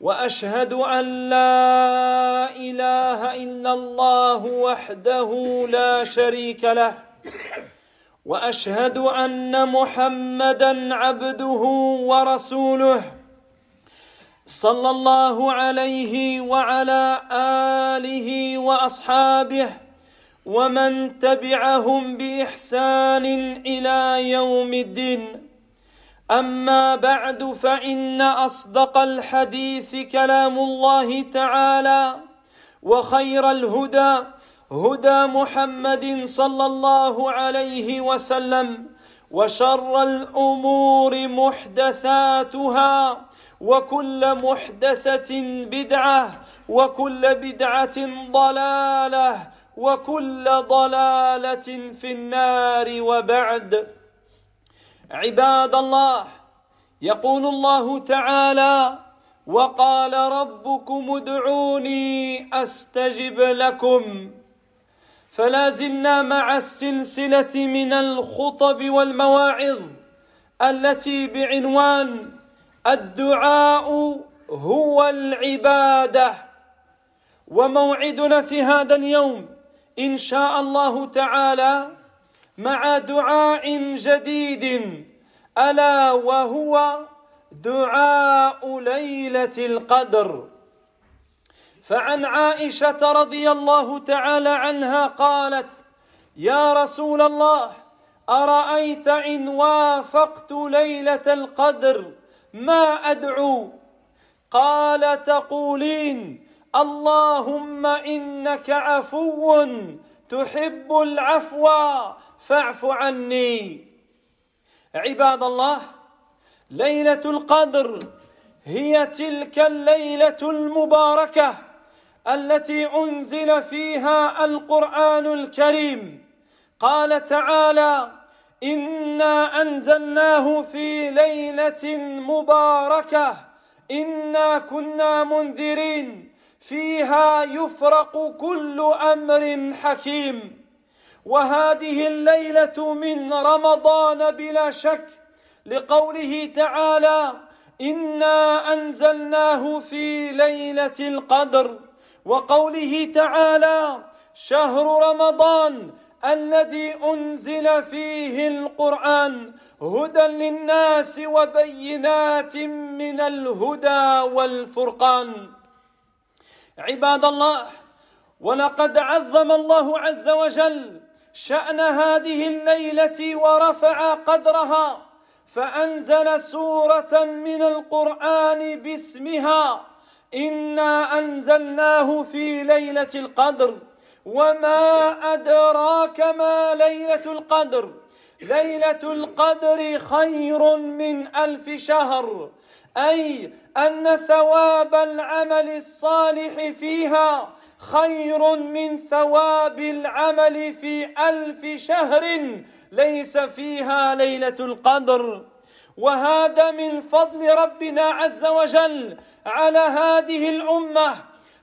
وأشهد أن لا إله إلا الله وحده لا شريك له وأشهد أن محمدا عبده ورسوله صلى الله عليه وعلى آله وأصحابه ومن تبعهم بإحسان إلى يوم الدين. أما بعد فإن أصدق الحديث كلام الله تعالى وخير الهدى هدى محمد صلى الله عليه وسلم وشر الأمور محدثاتها وكل محدثة بدعة وكل بدعة ضلالة وكل ضلالة في النار وبعد. عباد الله يقول الله تعالى وقال ربكم ادعوني أستجب لكم. فلا زلنا مع السلسلة من الخطب والمواعظ التي بعنوان الدعاء هو العبادة. وموعدنا في هذا اليوم إن شاء الله تعالى مع دعاء جديد. ألا وهو دعاء ليلة القدر. فعن عائشة رضي الله تعالى عنها قالت يا رسول الله أرأيت إن وافقت ليلة القدر؟ ما أدعو. قال تقولين اللهم إنك عفو تحب العفو. فاعف عني. عباد الله ليلة القدر هي تلك الليلة المباركة التي أنزل فيها القرآن الكريم. قال تعالى انا انزلناه في ليله مباركه. انا كنا منذرين. فيها يفرق كل أمر حكيم. وهذه الليلة من رمضان بلا شك لقوله تعالى إنا أنزلناه في ليلة القدر وقوله تعالى شهر رمضان الذي أنزل فيه القرآن هدى للناس وبينات من الهدى والفرقان. عباد الله ولقد عظم الله عز وجل شأن هذه الليلة ورفع قدرها فأنزل سورة من القرآن باسمها إنا أنزلناه في ليلة القدر وما أدراك ما ليلة القدر؟ ليلة القدر خير من ألف شهر أي أن ثواب العمل الصالح فيها خير من ثواب العمل في ألف شهر ليس فيها ليلة القدر. وهذا من فضل ربنا عز وجل على هذه الأمة.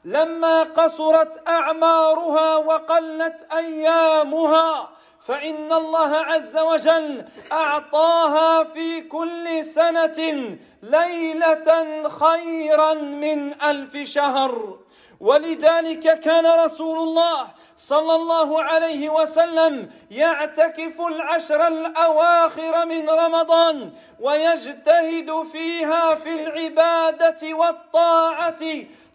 لما قصرت أعمارها وقلت أيامها فإن الله عز وجل أعطاها في كل سنة ليلة خيرا من ألف شهر. ولذلك كان رسول الله صلى الله عليه وسلم يعتكف العشر الأواخر من رمضان ويجتهد فيها في العبادة والطاعة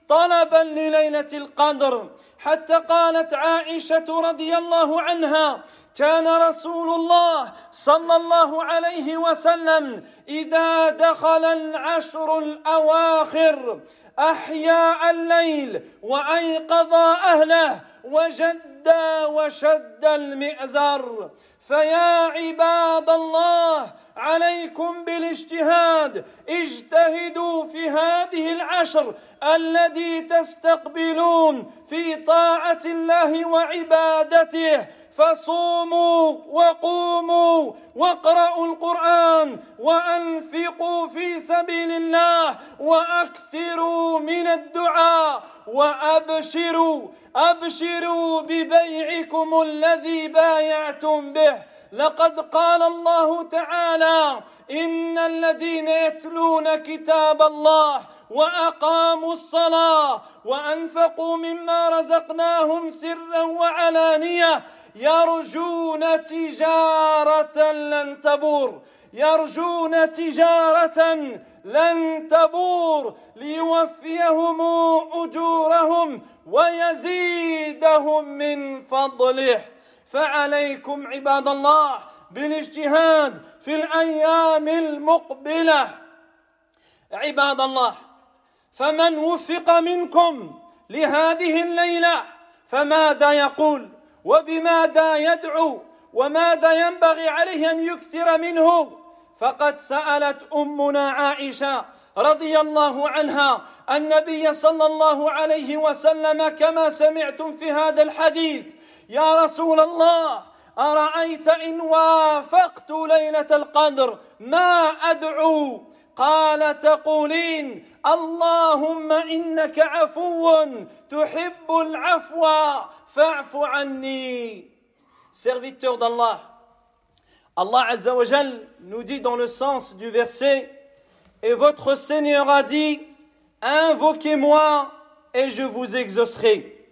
طلبا لليلة القدر. حتى قالت عائشة رضي الله عنها كان رسول الله صلى الله عليه وسلم إذا دخل العشر الأواخر أحيا الليل وأيقظ أهله وجد وشد المئزر. فيا عباد الله عليكم بالاجتهاد. اجتهدوا في هذه العشر الذي تستقبلون في طاعة الله وعبادته. فصوموا وقوموا واقرأوا القرآن وأنفقوا في سبيل الله وأكثروا من الدعاء وأبشروا أبشروا ببيعكم الذي بايعتم به. لقد قال الله تعالى إن الذين يتلون كتاب الله وأقاموا الصلاة وأنفقوا مما رزقناهم سرا وعلانية يرجون تجارة لن تبور. يرجون تجارة لن تبور. ليوفيهم أجورهم ويزيدهم من فضله. فعليكم عباد الله بالاجتهاد في الأيام المقبلة. عباد الله فمن وفق منكم لهذه الليلة فماذا يقول؟ وبماذا يدعو وماذا ينبغي عليه أن يكثر منه فقد سألت أمنا عائشة رضي الله عنها النبي صلى الله عليه وسلم كما سمعتم في هذا الحديث يا رسول الله أرأيت إن وافقت ليلة القدر ما أدعو؟ قال تقولين اللهم انك عفو تحب العفو فاعف عني serviteur d'Allah Allah Azza wa Jal nous dit dans le sens du verset et votre Seigneur a dit invoquez-moi et je vous exaucerai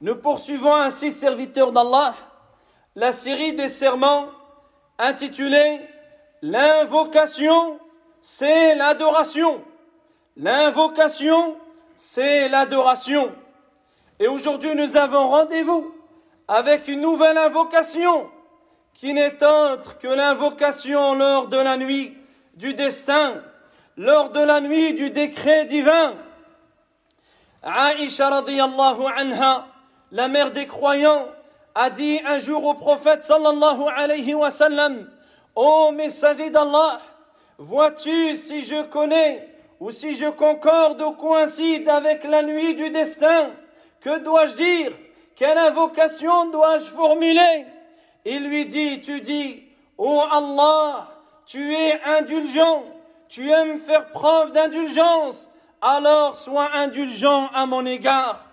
nous poursuivons ainsi serviteur d'Allah la série des serments intitulée l'invocation c'est l'adoration. L'invocation, c'est l'adoration. Et aujourd'hui, nous avons rendez-vous avec une nouvelle invocation qui n'est autre que l'invocation lors de la nuit du destin, lors de la nuit du décret divin. Aïcha radiyallahu anha, la mère des croyants, a dit un jour au prophète sallallahu alayhi wa sallam, Ô messager d'Allah, Vois-tu si je connais ou si je concorde ou coïncide avec la nuit du destin? Que dois-je dire? Quelle invocation dois-je formuler? Il lui dit, tu dis, Ô Allah, tu es indulgent, tu aimes faire preuve d'indulgence, alors sois indulgent à mon égard.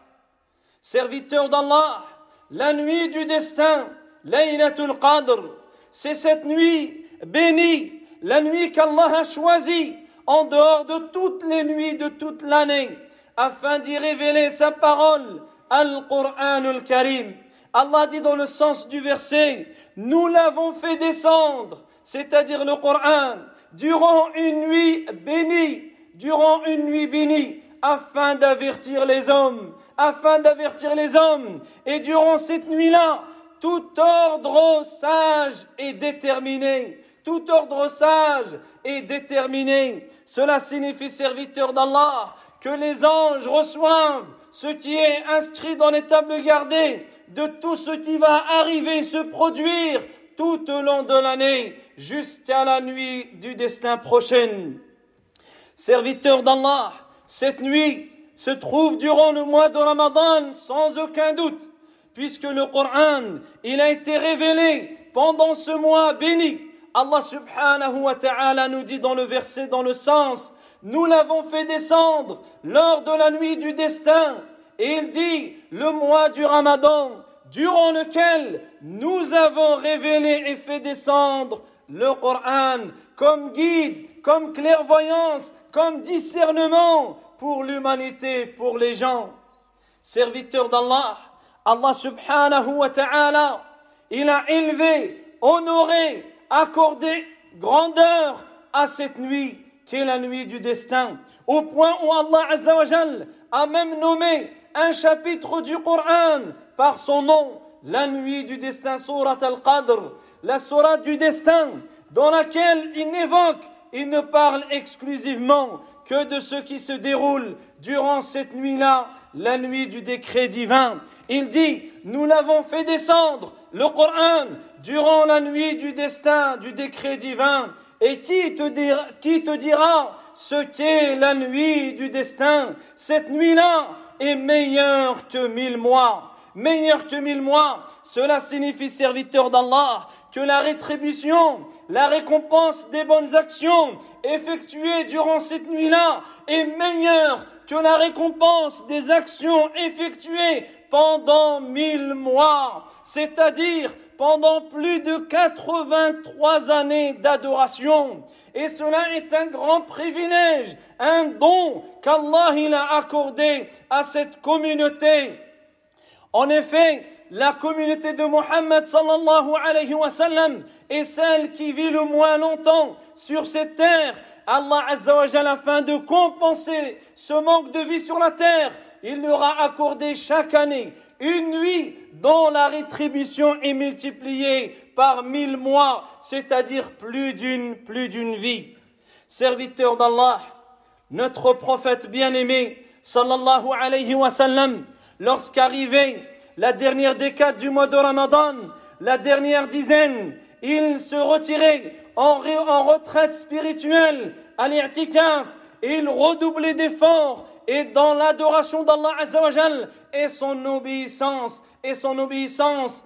Serviteur d'Allah, la nuit du destin, Laylatul Qadr, c'est cette nuit bénie la nuit qu'Allah a choisie en dehors de toutes les nuits de toute l'année, afin d'y révéler sa parole, Al-Qur'an al-Karim. Allah dit dans le sens du verset, nous l'avons fait descendre, c'est-à-dire le Coran, durant une nuit bénie, durant une nuit bénie, afin d'avertir les hommes, afin d'avertir les hommes. Et durant cette nuit-là, tout ordre sage et déterminé tout ordre sage et déterminé. Cela signifie, serviteur d'Allah, que les anges reçoivent ce qui est inscrit dans les tables gardées de tout ce qui va arriver, se produire tout au long de l'année, jusqu'à la nuit du destin prochain. Serviteur d'Allah, cette nuit se trouve durant le mois de Ramadan sans aucun doute, puisque le Coran, il a été révélé pendant ce mois béni Allah subhanahu wa ta'ala nous dit dans le verset, dans le sens, nous l'avons fait descendre lors de la nuit du destin. Et il dit, le mois du ramadan, durant lequel nous avons révélé et fait descendre le Coran comme guide, comme clairvoyance, comme discernement pour l'humanité, pour les gens. Serviteur d'Allah, Allah subhanahu wa ta'ala, il a élevé, honoré, accorder grandeur à cette nuit qui est la nuit du destin, au point où Allah Azzawajal a même nommé un chapitre du Coran par son nom, la nuit du destin, Surat al-Qadr, la Surat du destin, dans laquelle il n'évoque, il ne parle exclusivement que de ce qui se déroule durant cette nuit-là, la nuit du décret divin. Il dit, nous l'avons fait descendre le Coran durant la nuit du destin, du décret divin. Et qui te dira, ce qu'est la nuit du destin? Cette nuit-là est meilleure que mille mois. Meilleure que mille mois. Cela signifie, serviteur d'Allah, que la rétribution, la récompense des bonnes actions effectuées durant cette nuit-là est meilleure que la récompense des actions effectuées pendant mille mois, c'est-à-dire pendant plus de 83 années d'adoration. Et cela est un grand privilège, un don qu'Allah a accordé à cette communauté. En effet, la communauté de Mohammed sallallahu alayhi wa est celle qui vit le moins longtemps sur cette terre. Allah azza wa afin de compenser ce manque de vie sur la terre, il leur a accordé chaque année une nuit dont la rétribution est multipliée par mille mois, c'est-à-dire plus d'une, plus d'une vie. Serviteur d'Allah, notre prophète bien-aimé, sallallahu alayhi wa lorsqu'arrivait la dernière décade du mois de Ramadan, la dernière dizaine, il se retirait en, retraite spirituelle à et il redoublait d'efforts et dans l'adoration d'Allah Azzawajal et son obéissance et son obéissance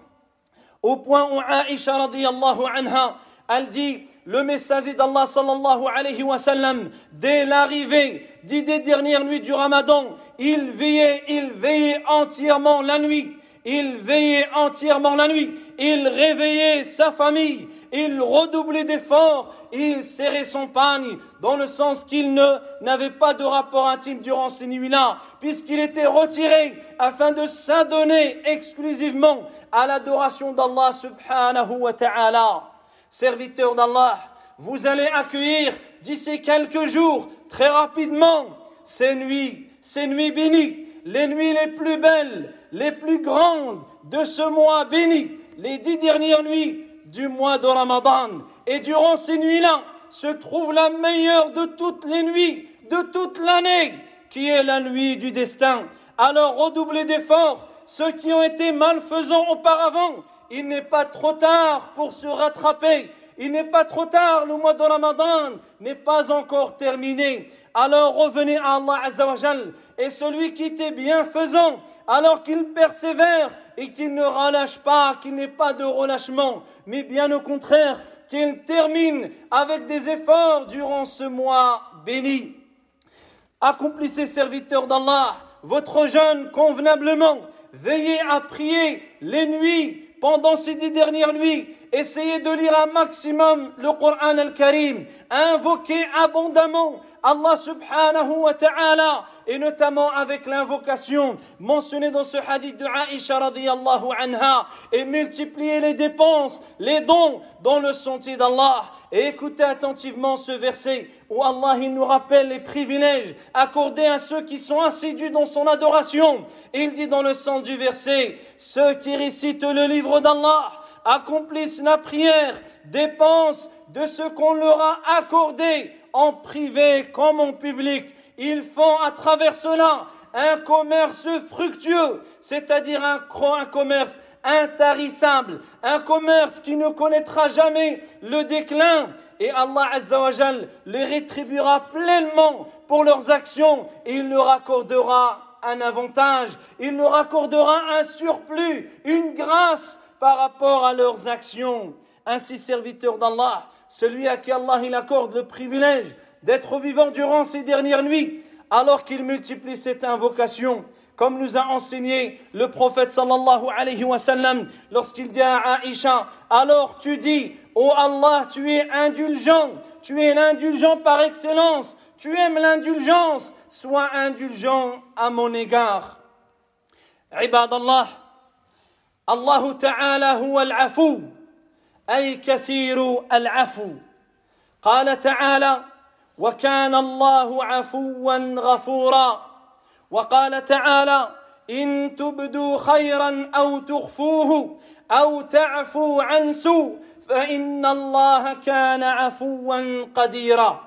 au point où Aisha radiyallahu anha elle dit le messager d'Allah sallallahu alayhi wa sallam dès l'arrivée des dernières nuits du Ramadan il veillait il veillait entièrement la nuit il veillait entièrement la nuit. Il réveillait sa famille. Il redoublait d'efforts, il serrait son pagne, dans le sens qu'il n'avait pas de rapport intime durant ces nuits-là, puisqu'il était retiré afin de s'adonner exclusivement à l'adoration d'Allah subhanahu wa ta'ala. Serviteur d'Allah, vous allez accueillir d'ici quelques jours, très rapidement, ces nuits, ces nuits bénies, les nuits les plus belles, les plus grandes de ce mois béni, les dix dernières nuits du mois de Ramadan. Et durant ces nuits-là se trouve la meilleure de toutes les nuits, de toute l'année, qui est la nuit du destin. Alors redoublez d'efforts, ceux qui ont été malfaisants auparavant, il n'est pas trop tard pour se rattraper. Il n'est pas trop tard, le mois de Ramadan n'est pas encore terminé. Alors revenez à Allah Azzawajal. Et celui qui était bienfaisant, alors qu'il persévère et qu'il ne relâche pas, qu'il n'ait pas de relâchement, mais bien au contraire, qu'il termine avec des efforts durant ce mois béni. Accomplissez, serviteurs d'Allah, votre jeûne convenablement. Veillez à prier les nuits pendant ces dix dernières nuits, essayez de lire un maximum le Coran al-Karim, invoquez abondamment Allah subhanahu wa ta'ala, et notamment avec l'invocation mentionnée dans ce hadith de Aisha radiyallahu anha, et multipliez les dépenses, les dons dans le sentier d'Allah. Et écoutez attentivement ce verset où Allah il nous rappelle les privilèges accordés à ceux qui sont assidus dans son adoration. Il dit dans le sens du verset, ceux qui récitent le livre d'Allah accomplissent la prière, dépensent de ce qu'on leur a accordé en privé comme en public. Ils font à travers cela un commerce fructueux, c'est-à-dire un, commerce intarissable, un commerce qui ne connaîtra jamais le déclin. Et Allah les rétribuera pleinement pour leurs actions et il leur accordera un avantage, il leur accordera un surplus, une grâce par rapport à leurs actions. Ainsi, serviteur d'Allah, celui à qui Allah il accorde le privilège d'être vivant durant ces dernières nuits, alors qu'il multiplie cette invocation, comme nous a enseigné le prophète sallallahu alayhi wa sallam lorsqu'il dit à Aïcha Alors tu dis, ô Allah, tu es indulgent, tu es l'indulgent par excellence, tu aimes l'indulgence, sois indulgent à mon égard. Ibadallah, الله تعالى هو العفو أي كثير العفو. قال تعالى وكان الله عفوا غفورا. وقال تعالى إن تبدوا خيرا أو تخفوه أو تعفوا عن سوء فإن الله كان عفوا قديرا.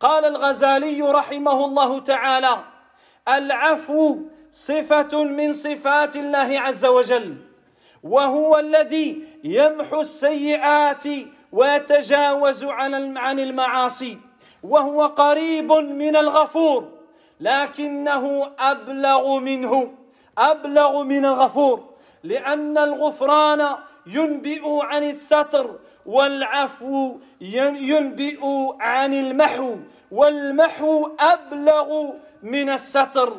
قال الغزالي رحمه الله تعالى العفو صفة من صفات الله عز وجل. وهو الذي يمحو السيئات ويتجاوز عن عن المعاصي وهو قريب من الغفور لكنه أبلغ منه أبلغ من الغفور لأن الغفران ينبئ عن الستر والعفو ينبئ عن المحو والمحو أبلغ من الستر.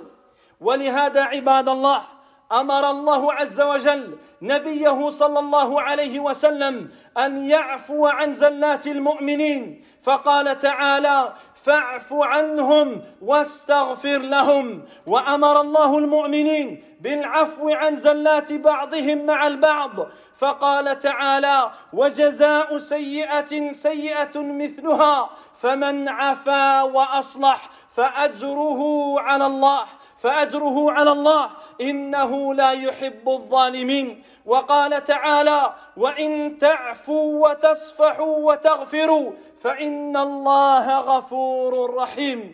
ولهذا عباد الله أمر الله عز وجل نبيه صلى الله عليه وسلم أن يعفو عن زلات المؤمنين. فقال تعالى فاعف عنهم واستغفر لهم. وأمر الله المؤمنين بالعفو عن زلات بعضهم مع البعض. فقال تعالى وجزاء سيئة سيئة مثلها فمن عفا وأصلح فأجره على الله. فأجره على الله. إنه لا يحب الظالمين. وقال تعالى وإن تعفوا وتصفحوا وتغفروا فإن الله غفور رحيم.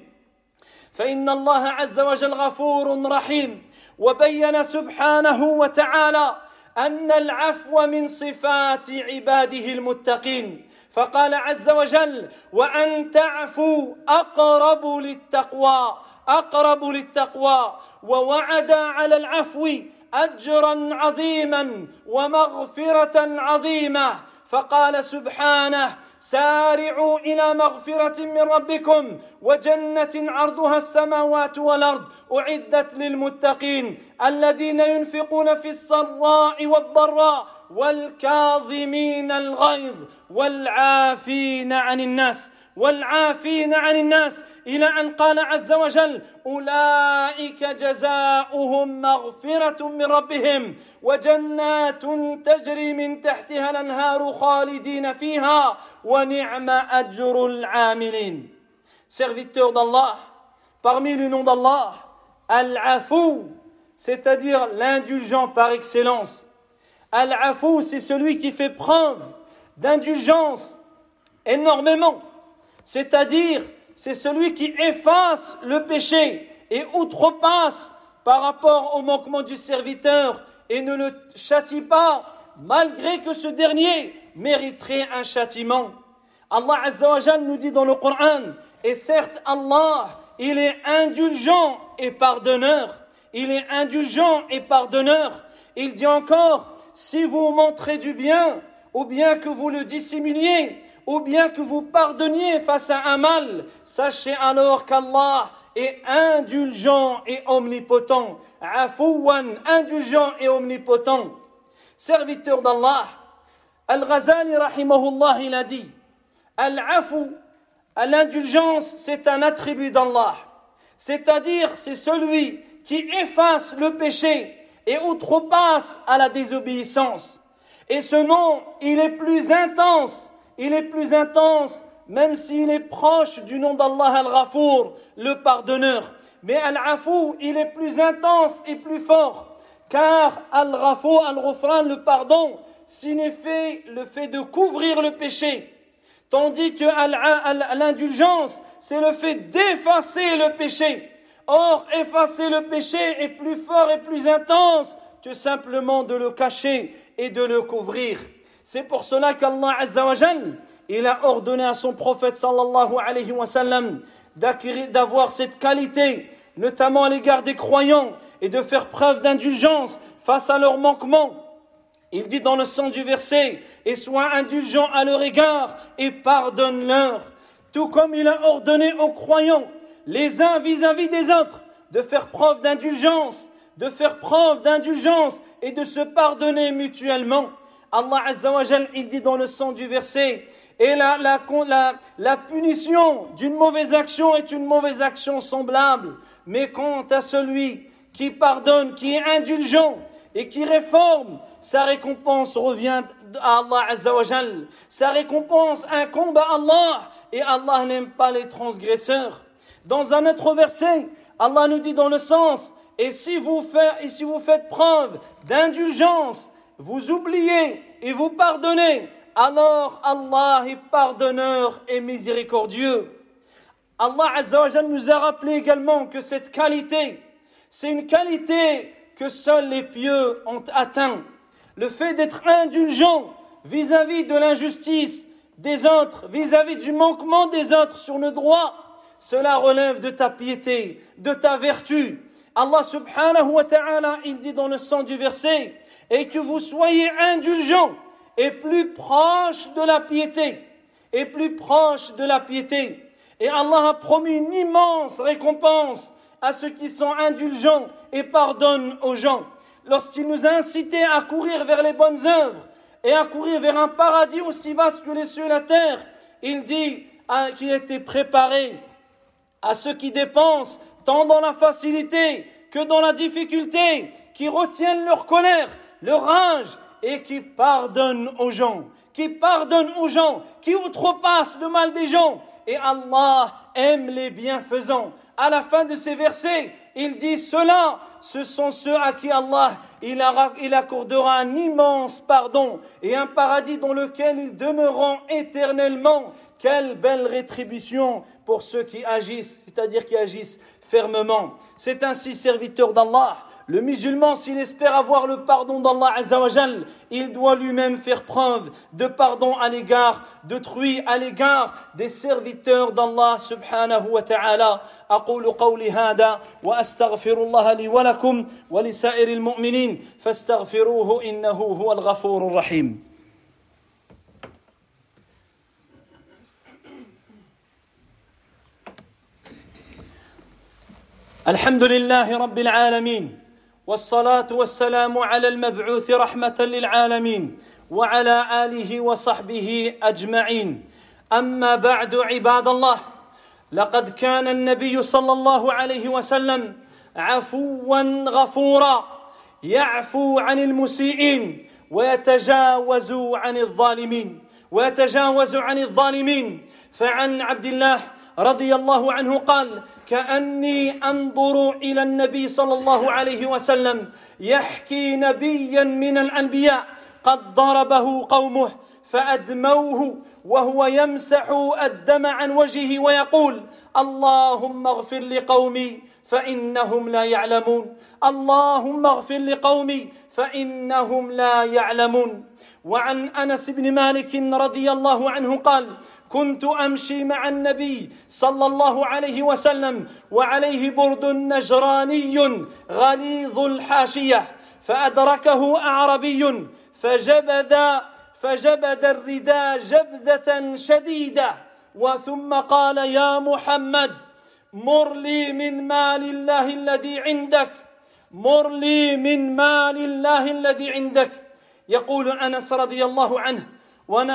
فإن الله عز وجل غفور رحيم. وبين سبحانه وتعالى أن العفو من صفات عباده المتقين. فقال عز وجل وأن تعفوا أقرب للتقوى. أقرب للتقوى ووعد على العفو أجرا عظيما ومغفرة عظيمة. فقال سبحانه سارعوا إلى مغفرة من ربكم وجنة عرضها السماوات والأرض أعدت للمتقين الذين ينفقون في السراء والضراء والكاظمين الغيظ والعافين عن الناس. والعافين عن الناس إلى ان قال عز وجل اولئك جزاؤهم مغفره من ربهم وجنات تجري من تحتها الانهار خالدين فيها ونعم اجر العاملين serviteurs d'Allah parmi les noms d'Allah al-afou c'est-à-dire l'indulgent par excellence al-afou c'est celui qui fait preuve d'indulgence énormément c'est-à-dire c'est celui qui efface le péché et outrepasse par rapport au manquement du serviteur et ne le châtie pas malgré que ce dernier mériterait un châtiment. Allah Azza nous dit dans le Coran, et certes Allah, il est indulgent et pardonneur. Il est indulgent et pardonneur. Il dit encore, si vous montrez du bien, ou bien que vous le dissimuliez, ou bien que vous pardonniez face à un mal, sachez alors qu'Allah est indulgent et omnipotent. Afouwan, indulgent et omnipotent. Serviteur d'Allah, Al-Ghazali rahimahullah, il a dit, Al-Afou, l'indulgence, c'est un attribut d'Allah. C'est-à-dire, c'est celui qui efface le péché et outrepasse à la désobéissance. Et ce nom, il est plus intense il est plus intense, même s'il est proche du nom d'Allah Al-Ghafour, le pardonneur. Mais Al-Afou, il est plus intense et plus fort, car Al-Ghafour, Al-Ghufran, le pardon, signifie le fait de couvrir le péché. Tandis que l'indulgence, c'est le fait d'effacer le péché. Or, effacer le péché est plus fort et plus intense que simplement de le cacher et de le couvrir. C'est pour cela qu'Allah Azzawajal, il a ordonné à son prophète sallallahu alayhi wa sallam d'avoir cette qualité, notamment à l'égard des croyants, et de faire preuve d'indulgence face à leurs manquements. Il dit dans le sens du verset, et sois indulgent à leur égard et pardonne-leur, tout comme il a ordonné aux croyants, les uns vis-à-vis -vis des autres, de faire preuve d'indulgence, de faire preuve d'indulgence et de se pardonner mutuellement. Allah Azzawajal, il dit dans le sens du verset, et la, la, la, punition d'une mauvaise action est une mauvaise action semblable. Mais quant à celui qui pardonne, qui est indulgent et qui réforme, sa récompense revient à Allah Azzawajal. Sa récompense incombe à Allah et Allah n'aime pas les transgresseurs. Dans un autre verset, Allah nous dit dans le sens, et si vous et si vous faites preuve d'indulgence vous oubliez et vous pardonnez, alors Allah est pardonneur et miséricordieux. Allah Azzawajal nous a rappelé également que cette qualité, c'est une qualité que seuls les pieux ont atteint. le fait d'être indulgent vis-à-vis de l'injustice des autres, vis-à-vis du manquement des autres sur le droit, cela relève de ta piété, de ta vertu. Allah subhanahu wa ta'ala, il dit dans le sens du verset, et que vous soyez indulgents et plus proches de la piété, et plus proches de la piété. Et Allah a promis une immense récompense à ceux qui sont indulgents et pardonnent aux gens. Lorsqu'il nous a incités à courir vers les bonnes œuvres et à courir vers un paradis aussi vaste que les cieux et la terre, il dit qu'il était préparé à ceux qui dépensent tant dans la facilité que dans la difficulté, qui retiennent leur colère, leur rage et qui pardonnent aux gens, qui pardonnent aux gens, qui outrepassent le mal des gens. Et Allah aime les bienfaisants. À la fin de ces versets, il dit cela, ce sont ceux à qui Allah il accordera un immense pardon et un paradis dans lequel ils demeureront éternellement. Quelle belle rétribution pour ceux qui agissent, c'est-à-dire qui agissent fermement. C'est ainsi, serviteur d'Allah, le musulman, s'il espère avoir le pardon d'Allah Azzawajal, il doit lui-même faire preuve de pardon à l'égard d'autrui, à l'égard des serviteurs d'Allah subhanahu wa ta'ala. أقول قولي هذا وأستغفر الله لي ولكم ولسائر المؤمنين فاستغفروه إنه هو الغفور الرحيم الحمد لله رب العالمين والصلاة والسلام على المبعوث رحمة للعالمين وعلى آله وصحبه أجمعين. أما بعد عباد الله لقد كان النبي صلى الله عليه وسلم عفوا غفورا يعفو عن المسيئين ويتجاوز عن الظالمين ويتجاوز عن الظالمين. فعن عبد الله رضي الله عنه قال كأني أنظر إلى النبي صلى الله عليه وسلم يحكي نبيا من الأنبياء قد ضربه قومه فأدموه وهو يمسح الدم عن وجهه ويقول اللهم اغفر لقومي فإنهم لا يعلمون. اللهم اغفر لقومي فإنهم لا يعلمون. وعن أنس بن مالك رضي الله عنه قال كنت أمشي مع النبي صلى الله عليه وسلم وعليه برد نجراني غليظ الحاشية فأدركه أعربي فجبذ فجبد الرداء جبذة شديدة وثم قال يا محمد مر لي من مال الله الذي عندك مر لي من مال الله الذي عندك. يقول أنس رضي الله عنه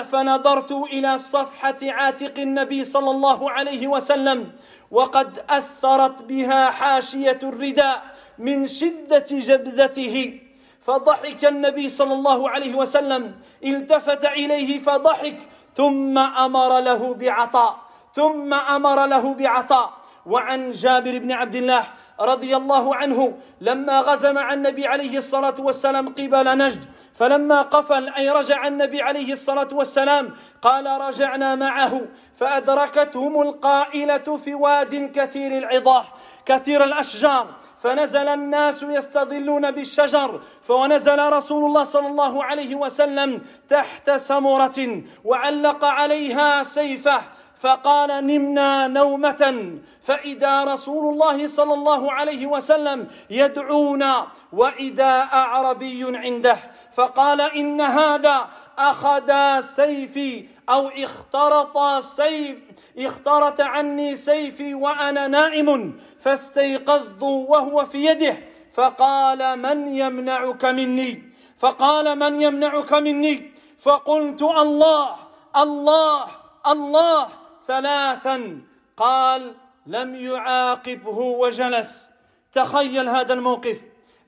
فنظرت إلى صفحة عاتق النبي صلى الله عليه وسلم وقد أثرت بها حاشية الرداء من شدة جبذته. فضحك النبي صلى الله عليه وسلم التفت إليه فضحك ثم أمر له بعطاء ثم أمر له بعطاء. وعن جابر بن عبد الله رضي الله عنه لما غزا مع النبي عليه الصلاة والسلام قبل نجد فلما قفل أي رجع النبي عليه الصلاة والسلام قال رجعنا معه. فأدركتهم القائلة في واد كثير العظاه كثير الأشجار. فنزل الناس يستظلون بالشجر فنزل رسول الله صلى الله عليه وسلم تحت سمرة وعلق عليها سيفه فقال نمنا نومة. فإذا رسول الله صلى الله عليه وسلم يدعونا وإذا أعربي عنده فقال إن هذا أخذ سيفي أو اخترط سيف اخترت عني سيفي وأنا نائم فاستيقظت وهو في يده. فقال من يمنعك مني؟ فقال من يمنعك مني؟ فقلت الله الله الله. ثلاثا. قال لم يعاقبه وجلس. تخيل هذا الموقف.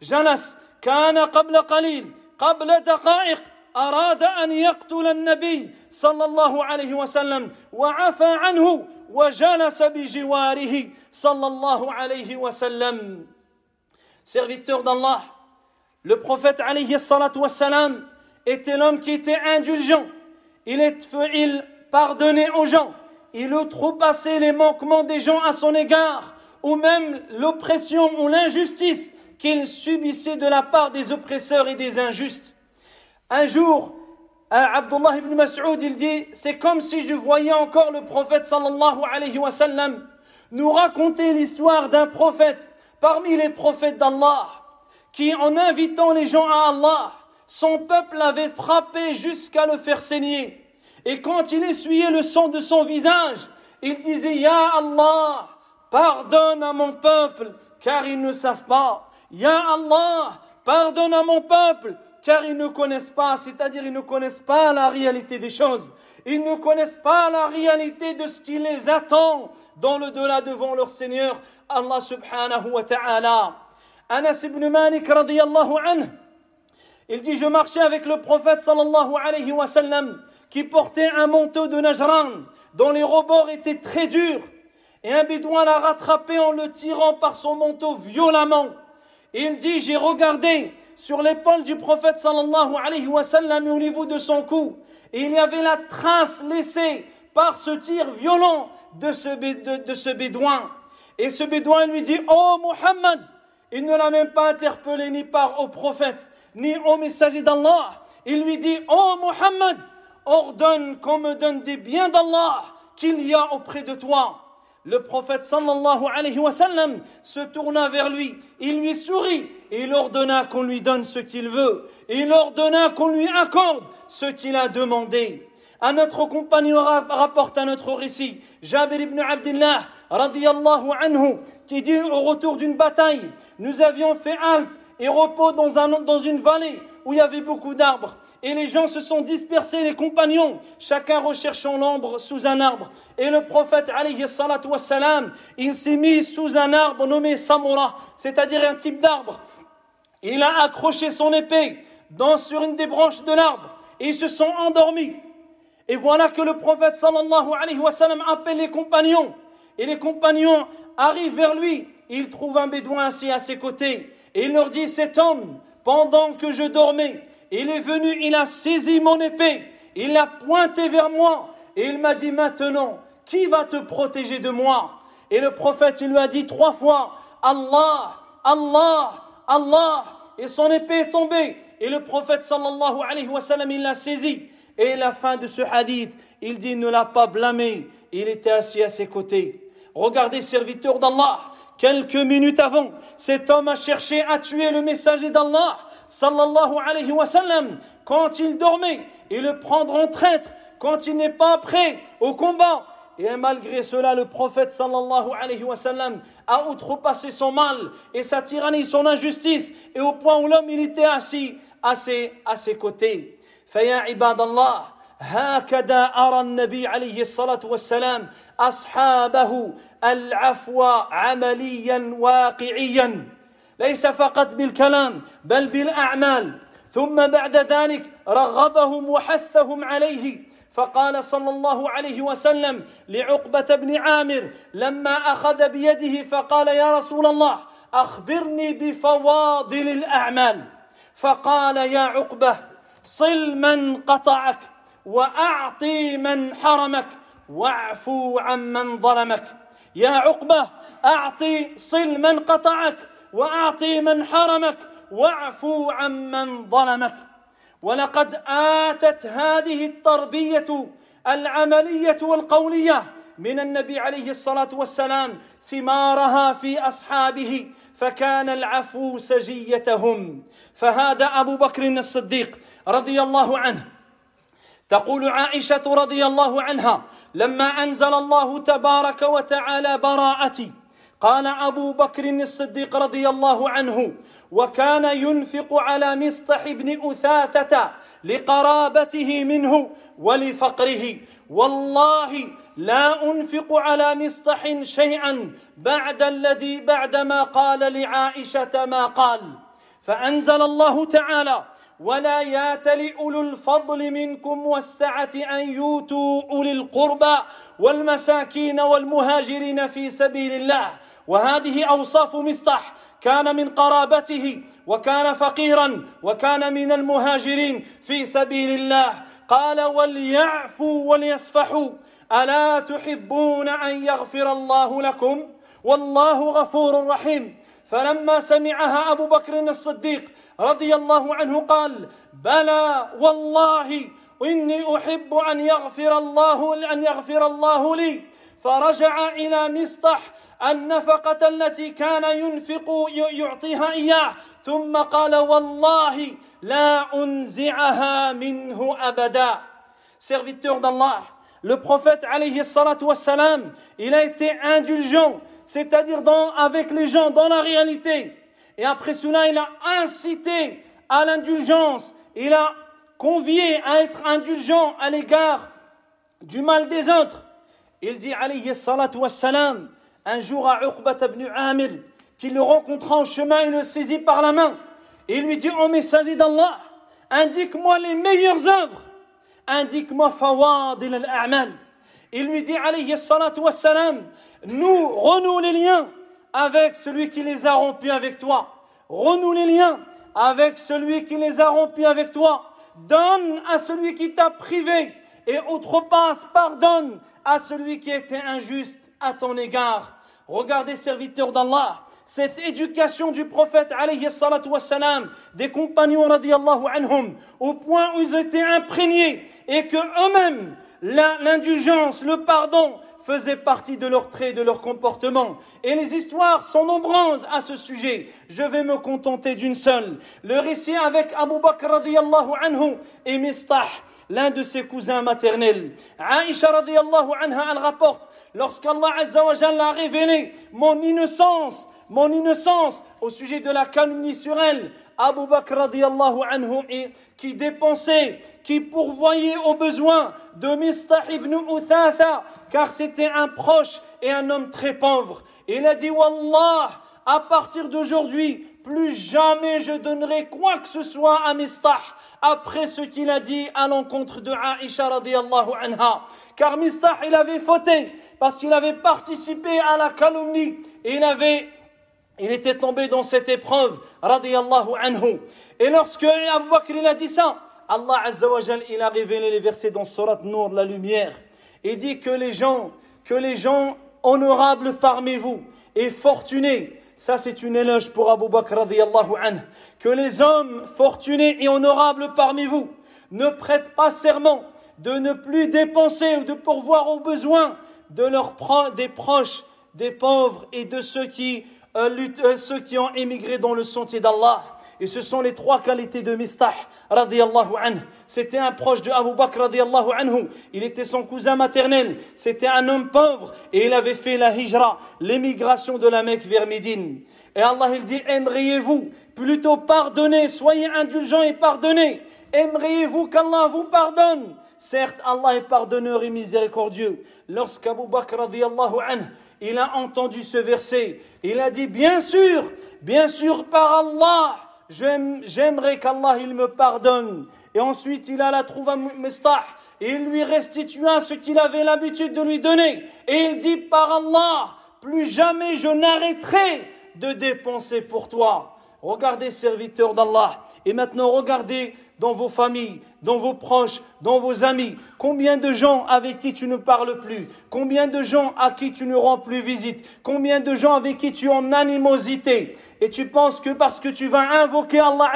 جلس كان قبل قليل. قبل دقائق اراد ان يقتل النبي صلى الله عليه وسلم وعفى عنه وجلس بجواره صلى الله عليه وسلم serviteur d'Allah le prophète alayhi salatu wassalam était l'homme qui était indulgent il, est, il pardonnait aux gens il outrepassait les manquements des gens à son égard, ou même l'oppression ou l'injustice qu'il subissait de la part des oppresseurs et des injustes. Un jour, Abdullah ibn Mas'ud, il dit, c'est comme si je voyais encore le prophète sallallahu alayhi wa sallam nous raconter l'histoire d'un prophète parmi les prophètes d'Allah qui, en invitant les gens à Allah, son peuple avait frappé jusqu'à le faire saigner. Et quand il essuyait le sang de son visage, il disait Ya Allah, pardonne à mon peuple, car ils ne savent pas. Ya Allah, pardonne à mon peuple, car ils ne connaissent pas, c'est-à-dire ils ne connaissent pas la réalité des choses. Ils ne connaissent pas la réalité de ce qui les attend dans le delà devant leur Seigneur, Allah subhanahu wa ta'ala. Anas ibn Malik radiyallahu anhu, il dit, je marchais avec le prophète sallallahu alayhi wa sallam, qui portait un manteau de Najran, dont les rebords étaient très durs, et un bédouin l'a rattrapé en le tirant par son manteau violemment. Et il dit, j'ai regardé sur l'épaule du prophète sallallahu alayhi wa sallam et au niveau de son cou, et il y avait la trace laissée par ce tir violent de ce, de ce bédouin. Et ce bédouin lui dit, oh Muhammad, il ne l'a même pas interpellé ni par au prophète, ni au messager d'Allah. Il lui dit, oh Muhammad, ordonne qu'on me donne des biens d'Allah qu'il y a auprès de toi. Le prophète sallallahu alayhi wa sallam se tourna vers lui, il lui sourit et il ordonna qu'on lui donne ce qu'il veut. Et il ordonna qu'on lui accorde ce qu'il a demandé. Un autre compagnon rapporte un autre récit, Jabir ibn Abdullah, anhu, qui dit au retour d'une bataille, nous avions fait halte et repos dans, un, dans une vallée où il y avait beaucoup d'arbres. Et les gens se sont dispersés, les compagnons, chacun recherchant l'ombre sous un arbre. Et le prophète, alayhi wassalam, il s'est mis sous un arbre nommé Samura, c'est-à-dire un type d'arbre. Il a accroché son épée dans, sur une des branches de l'arbre et ils se sont endormis. Et voilà que le prophète sallallahu alayhi wa sallam appelle les compagnons. Et les compagnons arrivent vers lui. Il trouve un bédouin assis à ses côtés. Et il leur dit, cet homme, pendant que je dormais, il est venu, il a saisi mon épée, il l'a pointé vers moi. Et il m'a dit, maintenant, qui va te protéger de moi? Et le prophète, il lui a dit trois fois, Allah, Allah, Allah. Et son épée est tombée. Et le prophète sallallahu alayhi wa sallam, il l'a saisi. Et la fin de ce hadith, il dit, ne l'a pas blâmé. Il était assis à ses côtés. Regardez, serviteur d'Allah, quelques minutes avant, cet homme a cherché à tuer le messager d'Allah, sallallahu alayhi wa sallam, quand il dormait, et le prendre en traître quand il n'est pas prêt au combat. Et malgré cela, le prophète sallallahu alayhi wa sallam a outrepassé son mal et sa tyrannie, son injustice, et au point où l'homme il était assis à ses, à ses côtés. فيا عباد الله هكذا أرى النبي عليه الصلاة والسلام أصحابه العفو عمليا واقعيا ليس فقط بالكلام بل بالأعمال. ثم بعد ذلك رغبهم وحثهم عليه. فقال صلى الله عليه وسلم لعقبة بن عامر لما أخذ بيده فقال يا رسول الله أخبرني بفواضل الأعمال فقال يا عقبة صل من قطعك وأعطي من حرمك واعفو عمن ظلمك يا عقبة أعطي صل من قطعك وأعطي من حرمك وأعفو عمن ظلمك. ولقد آتت هذه التربية العملية والقولية من النبي عليه الصلاة والسلام ثمارها في أصحابه فكان العفو سجيتهم. فهذا أبو بكر الصديق رضي الله عنه. تقول عائشة رضي الله عنها لما أنزل الله تبارك وتعالى براءتي قال أبو بكر الصديق رضي الله عنه وكان ينفق على مصطح بن أثاثة لقرابته منه ولفقره. والله لا أنفق على مصطح شيئا بعد الذي بعدما قال لعائشة ما قال. فأنزل الله تعالى ولا ياتل اولو الفضل منكم والسعة أن يؤتوا أولي القربى والمساكين والمهاجرين في سبيل الله. وهذه أوصاف مصطح. كان من قرابته وكان فقيرا وكان من المهاجرين في سبيل الله. قال وليعفوا وليصفحوا. ألا تحبون أن يغفر الله لكم؟ والله غفور رحيم. فلما سمعها أبو بكر الصديق رضي الله عنه قال بلى والله إني أحب أن يغفر الله أن يغفر الله لي. فرجع إلى مصطح النفقة التي كان ينفق يعطيها إياه ثم قال والله لا أنزعها منه أبدا serviteur d'Allah le prophète alayhi salatu wassalam il a été indulgent c'est-à-dire dans, avec les gens dans la réalité et après cela il a incité à l'indulgence il a convié à être indulgent à l'égard du mal des autres il dit alayhi salatu wassalam un jour à Uqbat ibn Amir, qui le rencontra en chemin et le saisit par la main. Et il lui dit, oh messager d'Allah, indique-moi les meilleures œuvres. Indique-moi fawad al-a'mal. Il lui dit, alayhi salatu wassalam, nous renouons les liens avec celui qui les a rompus avec toi. Renoue les liens avec celui qui les a rompus avec toi. Donne à celui qui t'a privé et outrepasse, pardonne à celui qui était injuste à ton égard. Regardez, serviteurs d'Allah, cette éducation du prophète des compagnons radiallahu anhum, au point où ils étaient imprégnés et que eux-mêmes, l'indulgence, le pardon faisaient partie de leurs traits, de leur comportement. Et les histoires sont nombreuses à ce sujet. Je vais me contenter d'une seule. Le récit avec Abu Bakr radiallahu anhu et Mistah, l'un de ses cousins maternels. Aisha radiallahu anha, elle rapporte lorsqu'Allah a révélé mon innocence, mon innocence au sujet de la calomnie sur elle, Abu Bakr radiallahu anhu, qui dépensait, qui pourvoyait aux besoins de Mistah ibn Uthatha, car c'était un proche et un homme très pauvre. Il a dit, Wallah, à partir d'aujourd'hui, plus jamais je donnerai quoi que ce soit à Mistah après ce qu'il a dit à l'encontre de Aisha radiallahu anha. Car Mistah, il avait fauté parce qu'il avait participé à la calomnie et il avait il était tombé dans cette épreuve radiallahu anhu. Et lorsque Abu Bakr il a dit ça, Allah Azza wa il a révélé les versets dans Surat Nour, la lumière. et dit que les gens, que les gens honorables parmi vous et fortunés, ça c'est une éloge pour Abu Bakr radiallahu anhu, que les hommes fortunés et honorables parmi vous ne prêtent pas serment de ne plus dépenser ou de pourvoir aux besoins de leurs des proches, des pauvres et de ceux qui, euh, euh, ceux qui ont émigré dans le sentier d'Allah. Et ce sont les trois qualités de Mistah, radiallahu anhu. C'était un proche de Abu Bakr. Il était son cousin maternel. C'était un homme pauvre. Et il avait fait la hijra, l'émigration de la Mecque vers Médine. Et Allah, il dit, aimeriez-vous plutôt pardonner, soyez indulgents et pardonnez. Aimeriez-vous qu'Allah vous pardonne? Certes, Allah est pardonneur et miséricordieux. Lorsqu'Abu Bakr il a entendu ce verset, il a dit, bien sûr, bien sûr par Allah, j'aimerais qu'Allah il me pardonne. Et ensuite, il alla trouver Mistah et il lui restitua ce qu'il avait l'habitude de lui donner. Et il dit, par Allah, plus jamais je n'arrêterai de dépenser pour toi. Regardez, serviteurs d'Allah. Et maintenant, regardez dans vos familles, dans vos proches, dans vos amis. Combien de gens avec qui tu ne parles plus? Combien de gens à qui tu ne rends plus visite? Combien de gens avec qui tu es en animosité? Et tu penses que parce que tu vas invoquer Allah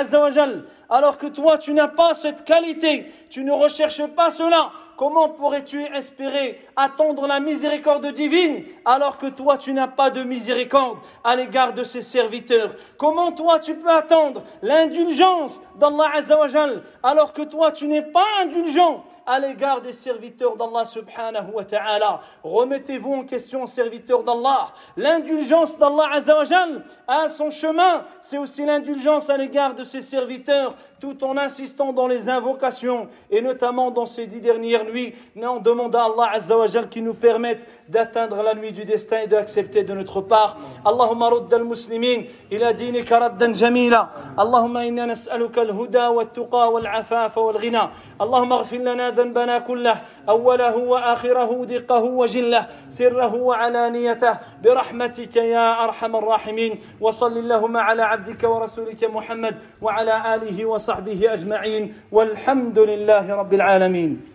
alors que toi tu n'as pas cette qualité, tu ne recherches pas cela, Comment pourrais-tu espérer attendre la miséricorde divine alors que toi tu n'as pas de miséricorde à l'égard de ses serviteurs? Comment toi tu peux attendre l'indulgence d'Allah Azzawajal alors que toi tu n'es pas indulgent à l'égard des serviteurs d'Allah subhanahu wa ta'ala? Remettez-vous en question, serviteurs d'Allah. L'indulgence d'Allah azawajal a son chemin. C'est aussi l'indulgence à l'égard de ses serviteurs, tout en insistant dans les invocations, et notamment dans ces dix dernières nuits, en demandant à Allah azawajal qui nous permette d'atteindre la nuit du destin et d'accepter de notre part. Allahumma rudd al-muslimin ila dinika raddan jamila. Allahumma inna nas'aluka al-huda wa-tuqa wal-afafa wal-ghina. Allahumma اغفر لنا ذنبنا كله أوله وآخره دقه وجله سره وعلانيته برحمتك يا أرحم الراحمين وصل اللهم على عبدك ورسولك محمد وعلى آله وصحبه أجمعين والحمد لله رب العالمين